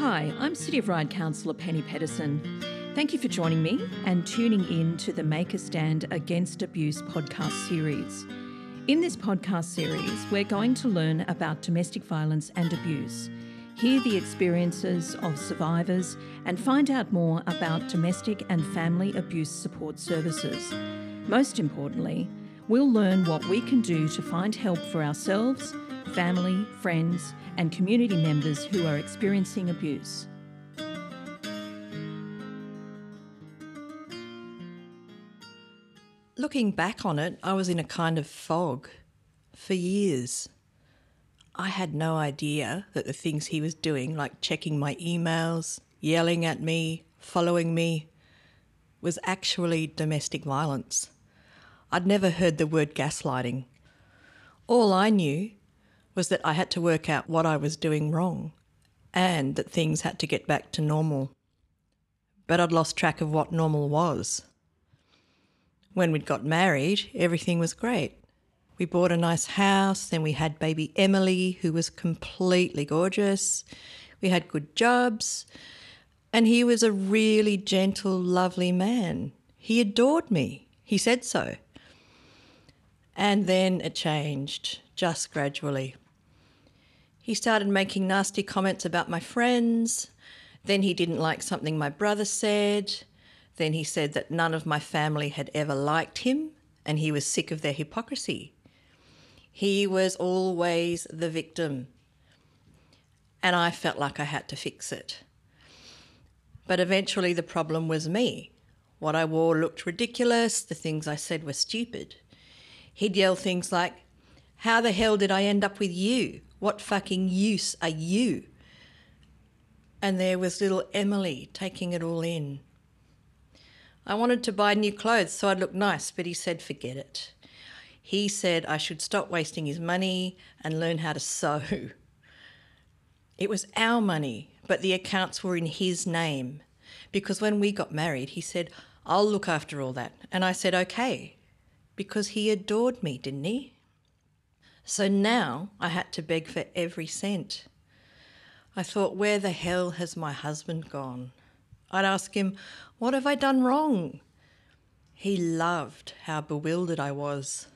Hi, I'm City of Ryde Councillor Penny Pedersen. Thank you for joining me and tuning in to the Make a Stand Against Abuse podcast series. In this podcast series, we're going to learn about domestic violence and abuse, hear the experiences of survivors, and find out more about domestic and family abuse support services. Most importantly, we'll learn what we can do to find help for ourselves, family, friends, and community members who are experiencing abuse. Looking back on it, I was in a kind of fog for years. I had no idea that the things he was doing, like checking my emails, yelling at me, following me, was actually domestic violence. I'd never heard the word gaslighting. All I knew was that I had to work out what I was doing wrong and that things had to get back to normal. But I'd lost track of what normal was. When we'd got married, everything was great. We bought a nice house, then we had baby Emily, who was completely gorgeous. We had good jobs, and he was a really gentle, lovely man. He adored me. He said so. And then it changed, just gradually. He started making nasty comments about my friends. Then he didn't like something my brother said. Then he said that none of my family had ever liked him and he was sick of their hypocrisy. He was always the victim. And I felt like I had to fix it. But eventually the problem was me. What I wore looked ridiculous, the things I said were stupid. He'd yell things like, How the hell did I end up with you? What fucking use are you? And there was little Emily taking it all in. I wanted to buy new clothes so I'd look nice, but he said, forget it. He said I should stop wasting his money and learn how to sew. It was our money, but the accounts were in his name. Because when we got married, he said, I'll look after all that. And I said, okay, because he adored me, didn't he? So now I had to beg for every cent. I thought, where the hell has my husband gone? I'd ask him, What have I done wrong? He loved how bewildered I was.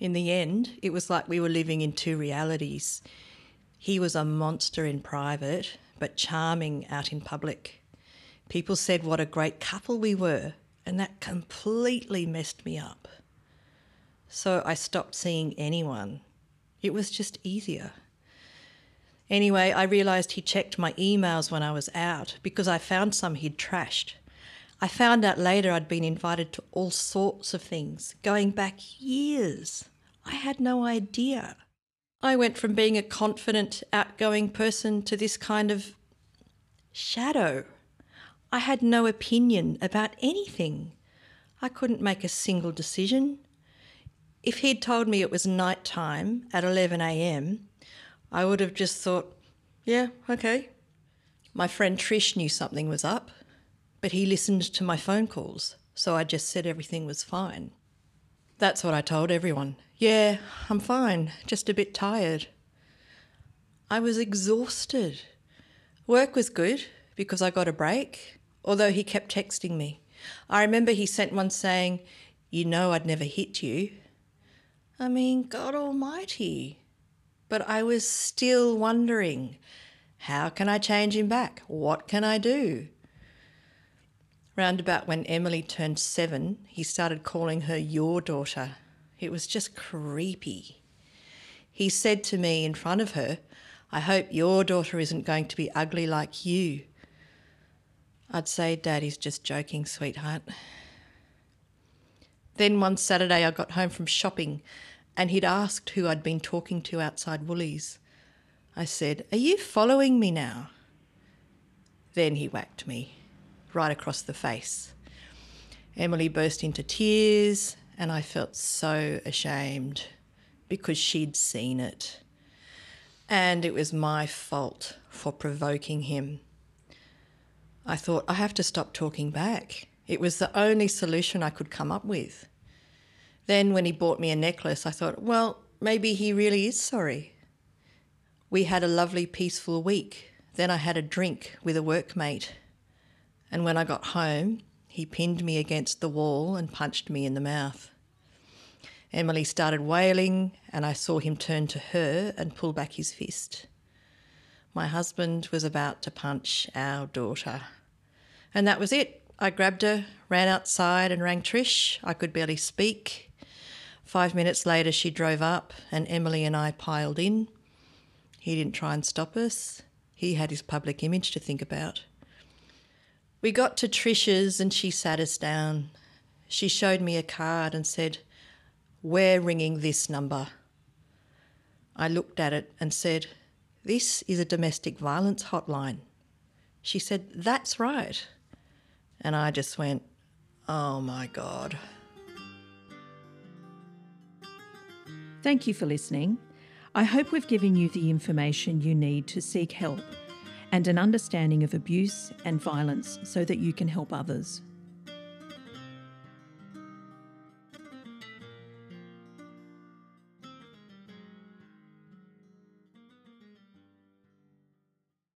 In the end, it was like we were living in two realities. He was a monster in private, but charming out in public. People said what a great couple we were, and that completely messed me up. So I stopped seeing anyone. It was just easier. Anyway, I realised he checked my emails when I was out because I found some he'd trashed. I found out later I'd been invited to all sorts of things, going back years. I had no idea. I went from being a confident, outgoing person to this kind of shadow. I had no opinion about anything. I couldn't make a single decision. If he'd told me it was night time at 11am, I would have just thought, yeah, okay. My friend Trish knew something was up, but he listened to my phone calls, so I just said everything was fine. That's what I told everyone. Yeah, I'm fine, just a bit tired. I was exhausted. Work was good because I got a break, although he kept texting me. I remember he sent one saying, You know I'd never hit you. I mean, God Almighty. But I was still wondering how can I change him back? What can I do? Round about when Emily turned seven, he started calling her your daughter. It was just creepy. He said to me in front of her, I hope your daughter isn't going to be ugly like you. I'd say, Daddy's just joking, sweetheart. Then one Saturday I got home from shopping and he'd asked who I'd been talking to outside Woolies. I said, Are you following me now? Then he whacked me right across the face. Emily burst into tears, and I felt so ashamed because she'd seen it. And it was my fault for provoking him. I thought, I have to stop talking back. It was the only solution I could come up with. Then, when he bought me a necklace, I thought, well, maybe he really is sorry. We had a lovely, peaceful week, Then I had a drink with a workmate. And when I got home, he pinned me against the wall and punched me in the mouth. Emily started wailing, and I saw him turn to her and pull back his fist. My husband was about to punch our daughter. And that was it. I grabbed her, ran outside, and rang Trish. I could barely speak. Five minutes later, she drove up, and Emily and I piled in. He didn't try and stop us. He had his public image to think about. We got to Trish's, and she sat us down. She showed me a card and said, We're ringing this number. I looked at it and said, This is a domestic violence hotline. She said, That's right. And I just went, Oh my God. Thank you for listening. I hope we've given you the information you need to seek help and an understanding of abuse and violence so that you can help others.